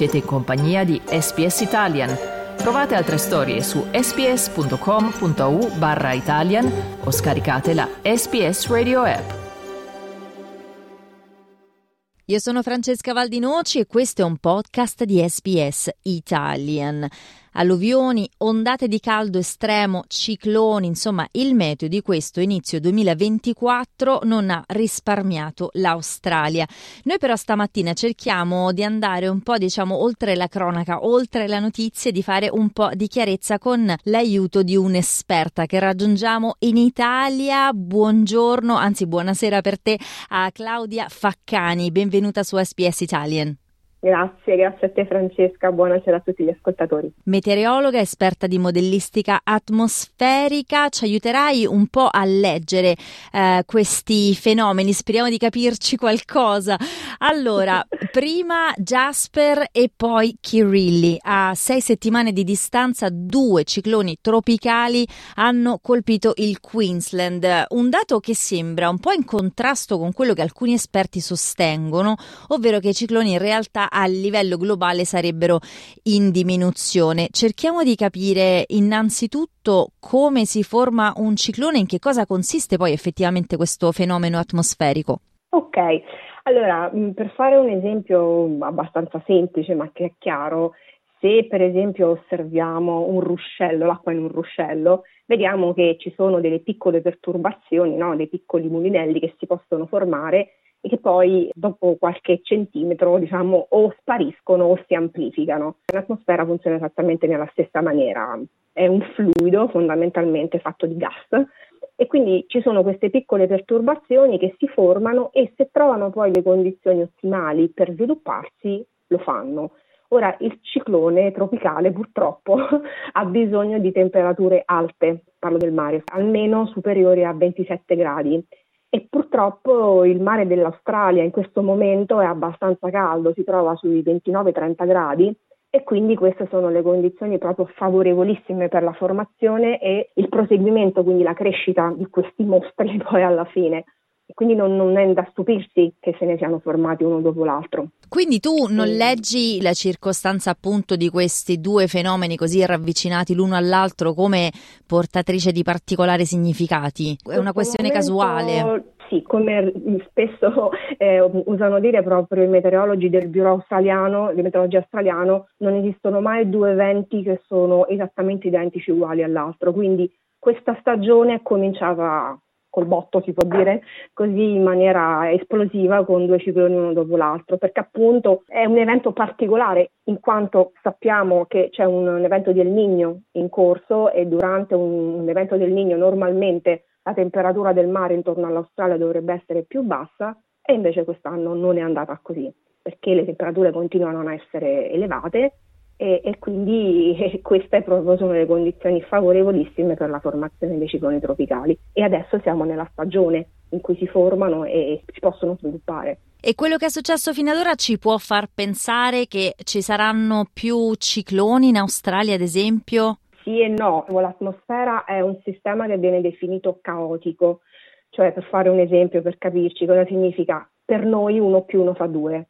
Siete in compagnia di SPS Italian. Trovate altre storie su sps.com.au barra Italian o scaricate la SPS Radio app. Io sono Francesca Valdinoci e questo è un podcast di SPS Italian alluvioni, ondate di caldo estremo, cicloni, insomma il meteo di questo inizio 2024 non ha risparmiato l'Australia. Noi però stamattina cerchiamo di andare un po' diciamo oltre la cronaca, oltre la notizia, di fare un po' di chiarezza con l'aiuto di un'esperta che raggiungiamo in Italia. Buongiorno, anzi buonasera per te a Claudia Faccani, benvenuta su SPS Italian. Grazie, grazie a te Francesca, buonasera a tutti gli ascoltatori. Meteorologa, esperta di modellistica atmosferica, ci aiuterai un po' a leggere eh, questi fenomeni, speriamo di capirci qualcosa. Allora, prima Jasper e poi Kirilli. A sei settimane di distanza due cicloni tropicali hanno colpito il Queensland, un dato che sembra un po' in contrasto con quello che alcuni esperti sostengono, ovvero che i cicloni in realtà a livello globale sarebbero in diminuzione. Cerchiamo di capire innanzitutto come si forma un ciclone e in che cosa consiste poi effettivamente questo fenomeno atmosferico. Ok, allora mm, per fare un esempio abbastanza semplice ma che è chiaro, se per esempio osserviamo un ruscello, l'acqua in un ruscello, vediamo che ci sono delle piccole perturbazioni, no? dei piccoli mulinelli che si possono formare e che poi dopo qualche centimetro diciamo o spariscono o si amplificano. L'atmosfera funziona esattamente nella stessa maniera, è un fluido fondamentalmente fatto di gas e quindi ci sono queste piccole perturbazioni che si formano e se trovano poi le condizioni ottimali per svilupparsi lo fanno. Ora il ciclone tropicale purtroppo ha bisogno di temperature alte, parlo del mare, almeno superiori a 27 gradi e purtroppo il mare dell'Australia in questo momento è abbastanza caldo, si trova sui 29-30 gradi e quindi queste sono le condizioni proprio favorevolissime per la formazione e il proseguimento, quindi la crescita di questi mostri poi alla fine quindi non, non, è da stupirsi che se ne siano formati uno dopo l'altro. Quindi tu non leggi la circostanza appunto di questi due fenomeni così ravvicinati l'uno all'altro come portatrice di particolari significati? È una questione momento, casuale? Sì, come spesso eh, usano dire proprio i meteorologi del Bureau australiano, di meteorologia australiano, non esistono mai due eventi che sono esattamente identici uguali all'altro, quindi questa stagione è cominciata col botto si può dire, così in maniera esplosiva con due cicloni uno dopo l'altro, perché appunto è un evento particolare in quanto sappiamo che c'è un, un evento del Niño in corso e durante un, un evento del Niño normalmente la temperatura del mare intorno all'Australia dovrebbe essere più bassa e invece quest'anno non è andata così perché le temperature continuano a essere elevate e, e quindi eh, queste proprio sono le condizioni favorevolissime per la formazione dei cicloni tropicali. E adesso siamo nella stagione in cui si formano e si possono sviluppare. E quello che è successo fino ad ora ci può far pensare che ci saranno più cicloni in Australia, ad esempio? Sì e no, l'atmosfera è un sistema che viene definito caotico, cioè per fare un esempio, per capirci cosa significa, per noi uno più uno fa due,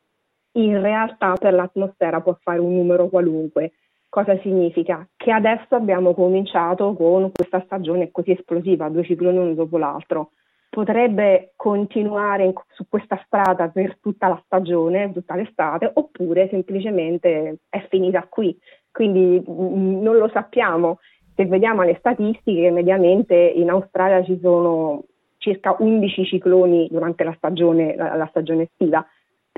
in realtà per l'atmosfera può fare un numero qualunque. Cosa significa? Che adesso abbiamo cominciato con questa stagione così esplosiva, due cicloni uno dopo l'altro. Potrebbe continuare in, su questa strada per tutta la stagione, tutta l'estate, oppure semplicemente è finita qui. Quindi mh, mm, non lo sappiamo. Se vediamo le statistiche, mediamente in Australia ci sono circa 11 cicloni durante la stagione, la, la stagione estiva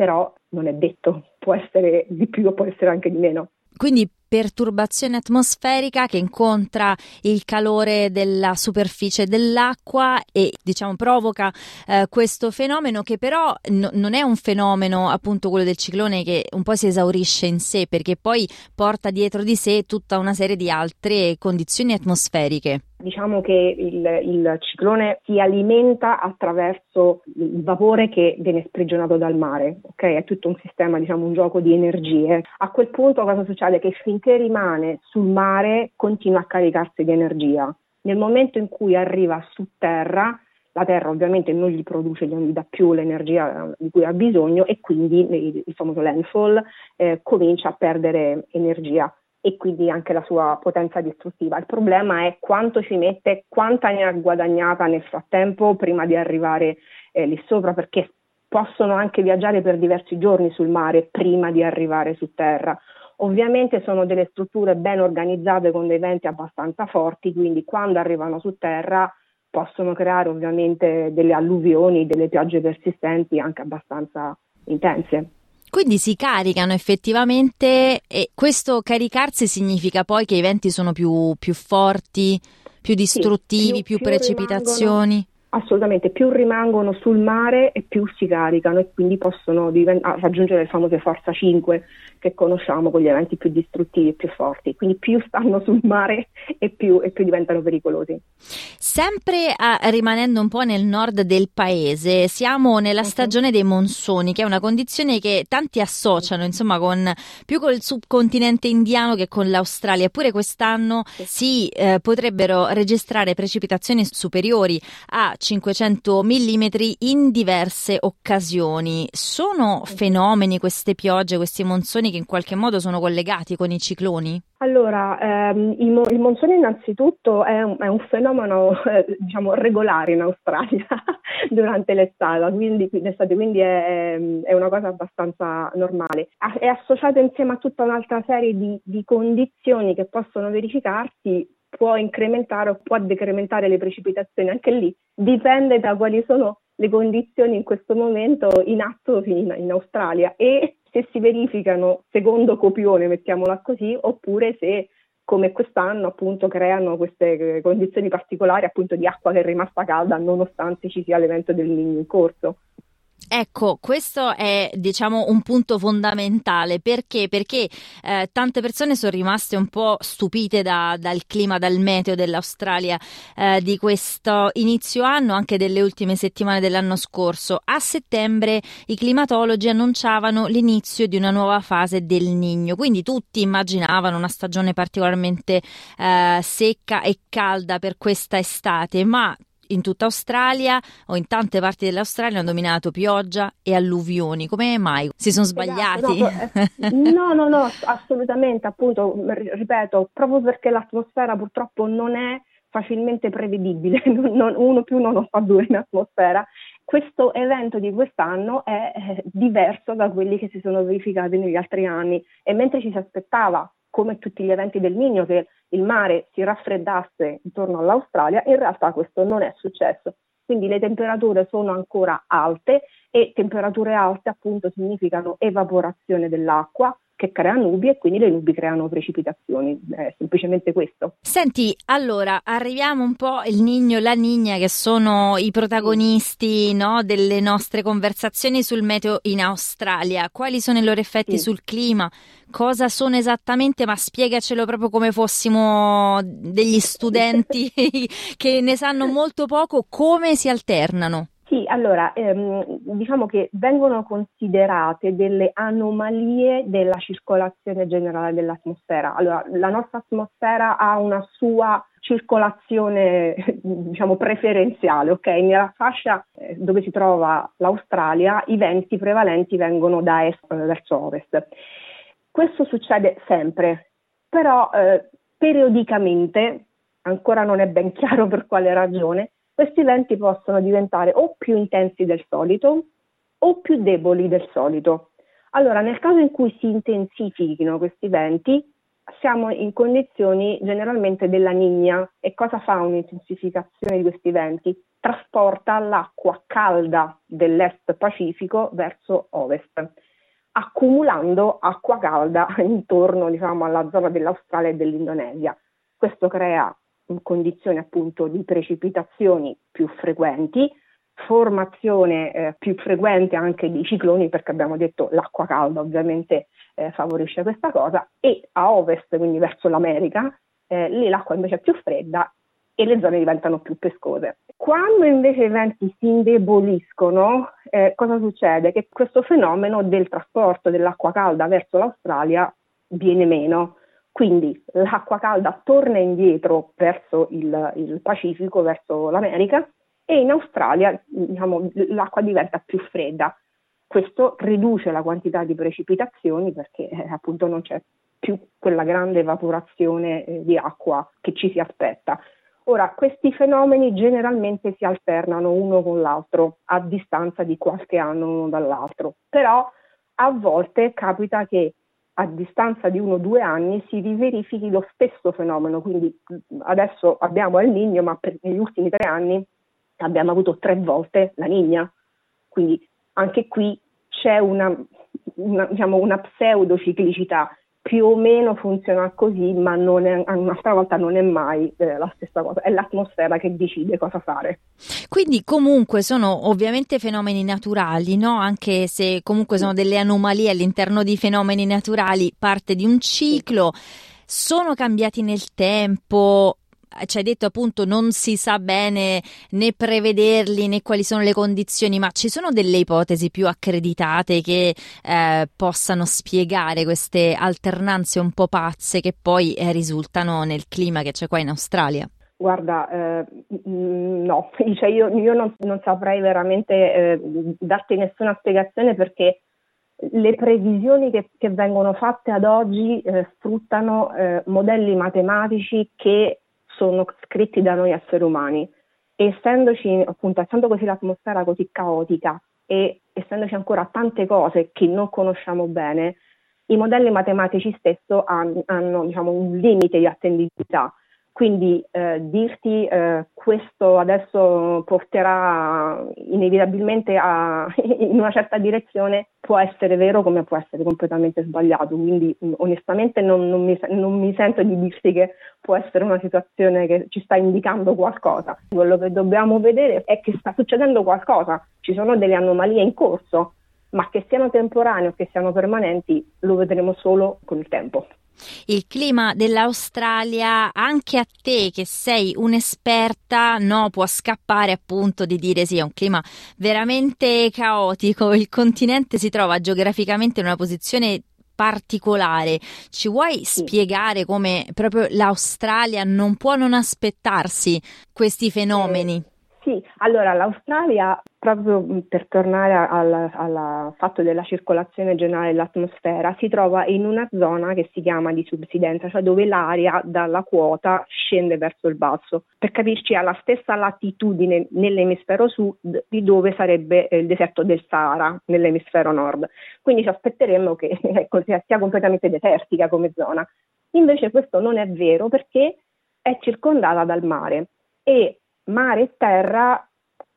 però non è detto, può essere di più o può essere anche di meno. Quindi perturbazione atmosferica che incontra il calore della superficie dell'acqua e diciamo provoca eh, questo fenomeno che però no, non è un fenomeno appunto quello del ciclone che un po' si esaurisce in sé perché poi porta dietro di sé tutta una serie di altre condizioni atmosferiche. Diciamo che il, il, ciclone si alimenta attraverso il vapore che viene sprigionato dal mare, ok? È tutto un sistema, diciamo, un gioco di energie. A quel punto cosa succede? Che finché rimane sul mare continua a caricarsi di energia. Nel momento in cui arriva su terra la Terra ovviamente non gli produce, non gli dà più l'energia di cui ha bisogno e quindi il famoso landfall eh, comincia a perdere energia e quindi anche la sua potenza distruttiva. Il problema è quanto ci mette, quanta ne ha guadagnata nel frattempo prima di arrivare eh, lì sopra, perché possono anche viaggiare per diversi giorni sul mare prima di arrivare su terra. Ovviamente sono delle strutture ben organizzate con dei venti abbastanza forti, quindi quando arrivano su terra possono creare ovviamente delle alluvioni, delle piogge persistenti anche abbastanza intense. Quindi si caricano effettivamente e questo caricarsi significa poi che i venti sono più, più forti, più distruttivi, sì, più, più, più precipitazioni? Assolutamente, più rimangono sul mare e più si caricano e quindi possono divent- ah, raggiungere le famose forza 5 che conosciamo con gli eventi più distruttivi e più forti. Quindi più stanno sul mare e più, e più diventano pericolosi. Sempre a, rimanendo un po' nel nord del paese, siamo nella uh-huh. stagione dei monsoni, che è una condizione che tanti associano insomma con, più col subcontinente indiano che con l'Australia. Eppure quest'anno si eh, potrebbero registrare precipitazioni superiori a 500 mm in diverse occasioni. Sono fenomeni queste piogge, questi monsoni che in qualche modo sono collegati con i cicloni? Allora, ehm, il, mo- il, monsone innanzitutto è un, è un fenomeno eh, diciamo regolare in Australia durante l'estate, quindi, l'estate, quindi è, è, una cosa abbastanza normale. È associato insieme a tutta un'altra serie di, di condizioni che possono verificarsi può incrementare o può decrementare le precipitazioni, anche lì dipende da quali sono le condizioni in questo momento in atto in, in Australia e se si verificano secondo copione, mettiamola così, oppure se come quest'anno appunto creano queste condizioni particolari appunto di acqua che è rimasta calda nonostante ci sia l'evento del Niño in corso. Ecco, questo è diciamo un punto fondamentale perché? Perché eh, tante persone sono rimaste un po' stupite da, dal clima, dal meteo dell'Australia eh, di questo inizio anno, anche delle ultime settimane dell'anno scorso. A settembre i climatologi annunciavano l'inizio di una nuova fase del Nigno, quindi tutti immaginavano una stagione particolarmente eh, secca e calda per questa estate, ma in tutta Australia o in tante parti dell'Australia hanno dominato pioggia e alluvioni. Come mai? Si sono esatto, sbagliati? Esatto, no, no, no, assolutamente, appunto, ripeto, proprio perché l'atmosfera purtroppo non è facilmente prevedibile, non, uno più uno non fa due in atmosfera. Questo evento di quest'anno è diverso da quelli che si sono verificati negli altri anni e mentre ci si aspettava come tutti gli eventi del Niño, che il mare si raffreddasse intorno all'Australia, in realtà questo non è successo. Quindi le temperature sono ancora alte e temperature alte appunto significano evaporazione dell'acqua, che crea nubi e quindi le nubi creano precipitazioni, è semplicemente questo. Senti, allora arriviamo un po' il Nigno e la Nigna che sono i protagonisti no, delle nostre conversazioni sul meteo in Australia. Quali sono i loro effetti sì. sul clima? Cosa sono esattamente? Ma spiegacelo proprio come fossimo degli studenti che ne sanno molto poco, come si alternano? Sì, allora, ehm, diciamo che vengono considerate delle anomalie della circolazione generale dell'atmosfera. Allora, la nostra atmosfera ha una sua circolazione, diciamo, preferenziale, ok? Nella fascia eh, dove si trova l'Australia i venti prevalenti vengono da est verso ovest. Questo succede sempre, però eh, periodicamente, ancora non è ben chiaro per quale ragione, questi venti possono diventare o più intensi del solito o più deboli del solito. Allora, nel caso in cui si intensifichino questi venti, siamo in condizioni generalmente della nigna. E cosa fa un'intensificazione di questi venti? Trasporta l'acqua calda dell'est Pacifico verso ovest, accumulando acqua calda intorno diciamo, alla zona dell'Australia e dell'Indonesia. Questo crea condizioni appunto di precipitazioni più frequenti, formazione eh, più frequente anche di cicloni perché abbiamo detto l'acqua calda ovviamente eh, favorisce questa cosa e a ovest, quindi verso l'America, eh, lì l'acqua invece è più fredda e le zone diventano più pescose. Quando invece i venti si indeboliscono, eh, cosa succede? Che questo fenomeno del trasporto dell'acqua calda verso l'Australia viene meno quindi l'acqua calda torna indietro verso il, il Pacifico, verso l'America, e in Australia diciamo, l'acqua diventa più fredda. Questo riduce la quantità di precipitazioni perché eh, appunto non c'è più quella grande evaporazione eh, di acqua che ci si aspetta. Ora, questi fenomeni generalmente si alternano uno con l'altro a distanza di qualche anno uno dall'altro, però a volte capita che a distanza di uno o due anni si riverifichi lo stesso fenomeno, quindi adesso abbiamo il Niño, ma per, negli ultimi tre anni abbiamo avuto tre volte la Nigna, quindi anche qui c'è una, una, diciamo, una pseudociclicità più o meno funziona così, ma non è, un'altra volta non è mai eh, la stessa cosa, è l'atmosfera che decide cosa fare. Quindi comunque sono ovviamente fenomeni naturali, no? anche se comunque sono delle anomalie all'interno di fenomeni naturali, parte di un ciclo. Sono cambiati nel tempo, ci hai detto appunto non si sa bene né prevederli né quali sono le condizioni, ma ci sono delle ipotesi più accreditate che eh, possano spiegare queste alternanze un po' pazze che poi eh, risultano nel clima che c'è qua in Australia? Guarda, eh, no, cioè io, io non, non, saprei veramente eh, darti nessuna spiegazione perché le previsioni che, che vengono fatte ad oggi eh, sfruttano eh, modelli matematici che sono scritti da noi esseri umani. Essendoci, appunto, essendo così l'atmosfera così caotica e essendoci ancora tante cose che non conosciamo bene, i modelli matematici stesso hanno, hanno diciamo, un limite di attendibilità quindi eh, dirti eh, questo adesso porterà inevitabilmente a, in una certa direzione può essere vero come può essere completamente sbagliato. Quindi mm, onestamente non, non, mi, non, mi, sento di dirti che può essere una situazione che ci sta indicando qualcosa. Quello che dobbiamo vedere è che sta succedendo qualcosa, ci sono delle anomalie in corso, ma che siano temporanee o che siano permanenti lo vedremo solo con il tempo il clima dell'Australia, anche a te che sei un'esperta, no, può scappare appunto di dire sì, è un clima veramente caotico, il continente si trova geograficamente in una posizione particolare. Ci vuoi spiegare come proprio l'Australia non può non aspettarsi questi fenomeni? Eh, sì, allora l'Australia proprio per tornare al, fatto della circolazione generale dell'atmosfera, si trova in una zona che si chiama di subsidenza, cioè dove l'aria dalla quota scende verso il basso. Per capirci, ha la stessa latitudine nell'emisfero sud di dove sarebbe il deserto del Sahara nell'emisfero nord. Quindi ci aspetteremmo che ecco, sia completamente desertica come zona. Invece questo non è vero perché è circondata dal mare e mare e terra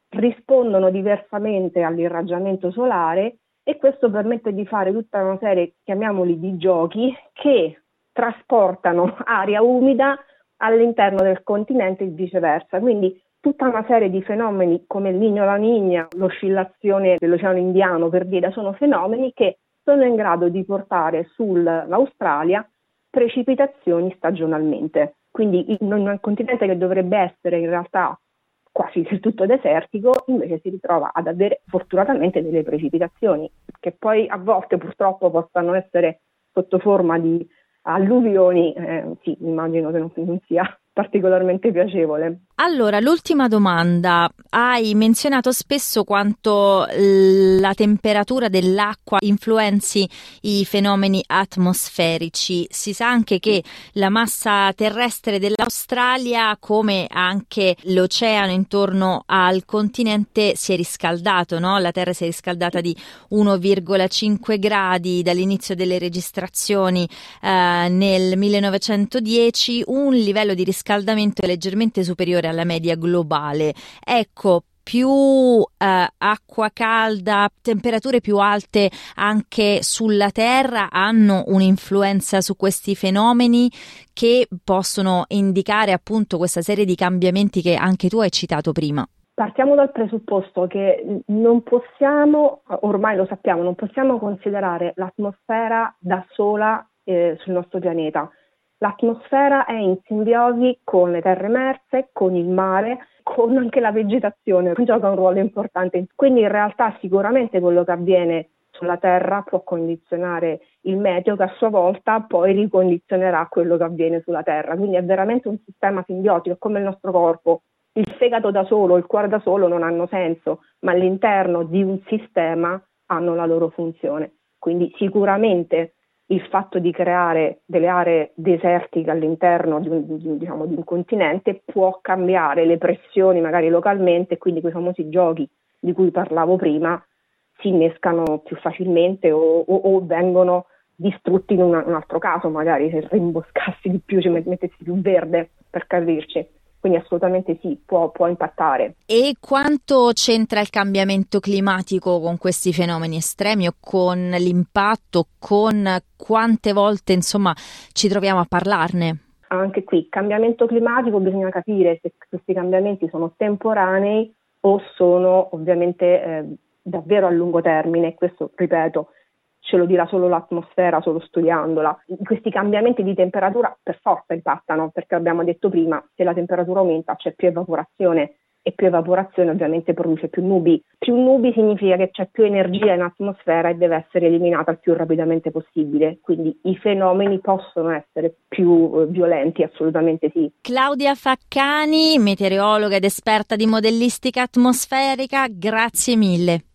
rispondono diversamente all'irraggiamento solare e questo permette di fare tutta una serie, chiamiamoli, di giochi che trasportano aria umida all'interno del continente e viceversa. Quindi tutta una serie di fenomeni come il Nino la Nigna, l'oscillazione dell'Oceano Indiano per dire, sono fenomeni che sono in grado di portare sull'Australia precipitazioni stagionalmente. Quindi in un continente che dovrebbe essere in realtà quasi del tutto desertico, invece si ritrova ad avere fortunatamente delle precipitazioni, che poi a volte purtroppo possano essere sotto forma di alluvioni, eh, sì, immagino che non, non sia particolarmente piacevole. Allora, l'ultima domanda. Hai menzionato spesso quanto la temperatura dell'acqua influenzi i fenomeni atmosferici. Si sa anche che la massa terrestre dell'Australia, come anche l'oceano intorno al continente, si è riscaldato, no? La Terra si è riscaldata di 1,5 gradi dall'inizio delle registrazioni eh, nel 1910, un livello di riscaldamento leggermente superiore superiore alla media globale. Ecco, più eh, acqua calda, temperature più alte anche sulla Terra hanno un'influenza su questi fenomeni che possono indicare appunto questa serie di cambiamenti che anche tu hai citato prima. Partiamo dal presupposto che non possiamo, ormai lo sappiamo, non possiamo considerare l'atmosfera da sola eh, sul nostro pianeta L'atmosfera è in simbiosi con le terre emerse, con il mare, con anche la vegetazione, gioca un ruolo importante. Quindi in realtà sicuramente quello che avviene sulla Terra può condizionare il meteo che a sua volta poi ricondizionerà quello che avviene sulla Terra. Quindi è veramente un sistema simbiotico, come il nostro corpo. il fegato da solo, il cuore da solo non hanno senso, ma all'interno di un sistema hanno la loro funzione. Quindi sicuramente il fatto di creare delle aree desertiche all'interno di un, di, diciamo, di un continente può cambiare le pressioni magari localmente, quindi quei famosi giochi di cui parlavo prima si innescano più facilmente o, o, o vengono distrutti in una, un altro caso, magari se rimboscassi di più, ci mettessi più verde per capirci. Quindi assolutamente sì, può, può, impattare. E quanto c'entra il cambiamento climatico con questi fenomeni estremi o con l'impatto, con quante volte insomma ci troviamo a parlarne? Anche qui, cambiamento climatico, bisogna capire se questi cambiamenti sono temporanei o sono ovviamente eh, davvero a lungo termine. Questo, ripeto, ce lo dirà solo l'atmosfera, solo studiandola. Questi cambiamenti di temperatura per forza impattano, perché abbiamo detto prima, se la temperatura aumenta c'è più evaporazione e più evaporazione ovviamente produce più nubi. Più nubi significa che c'è più energia in atmosfera e deve essere eliminata il più rapidamente possibile, quindi i fenomeni possono essere più eh, violenti, assolutamente sì. Claudia Faccani, meteorologa ed esperta di modellistica atmosferica, grazie mille.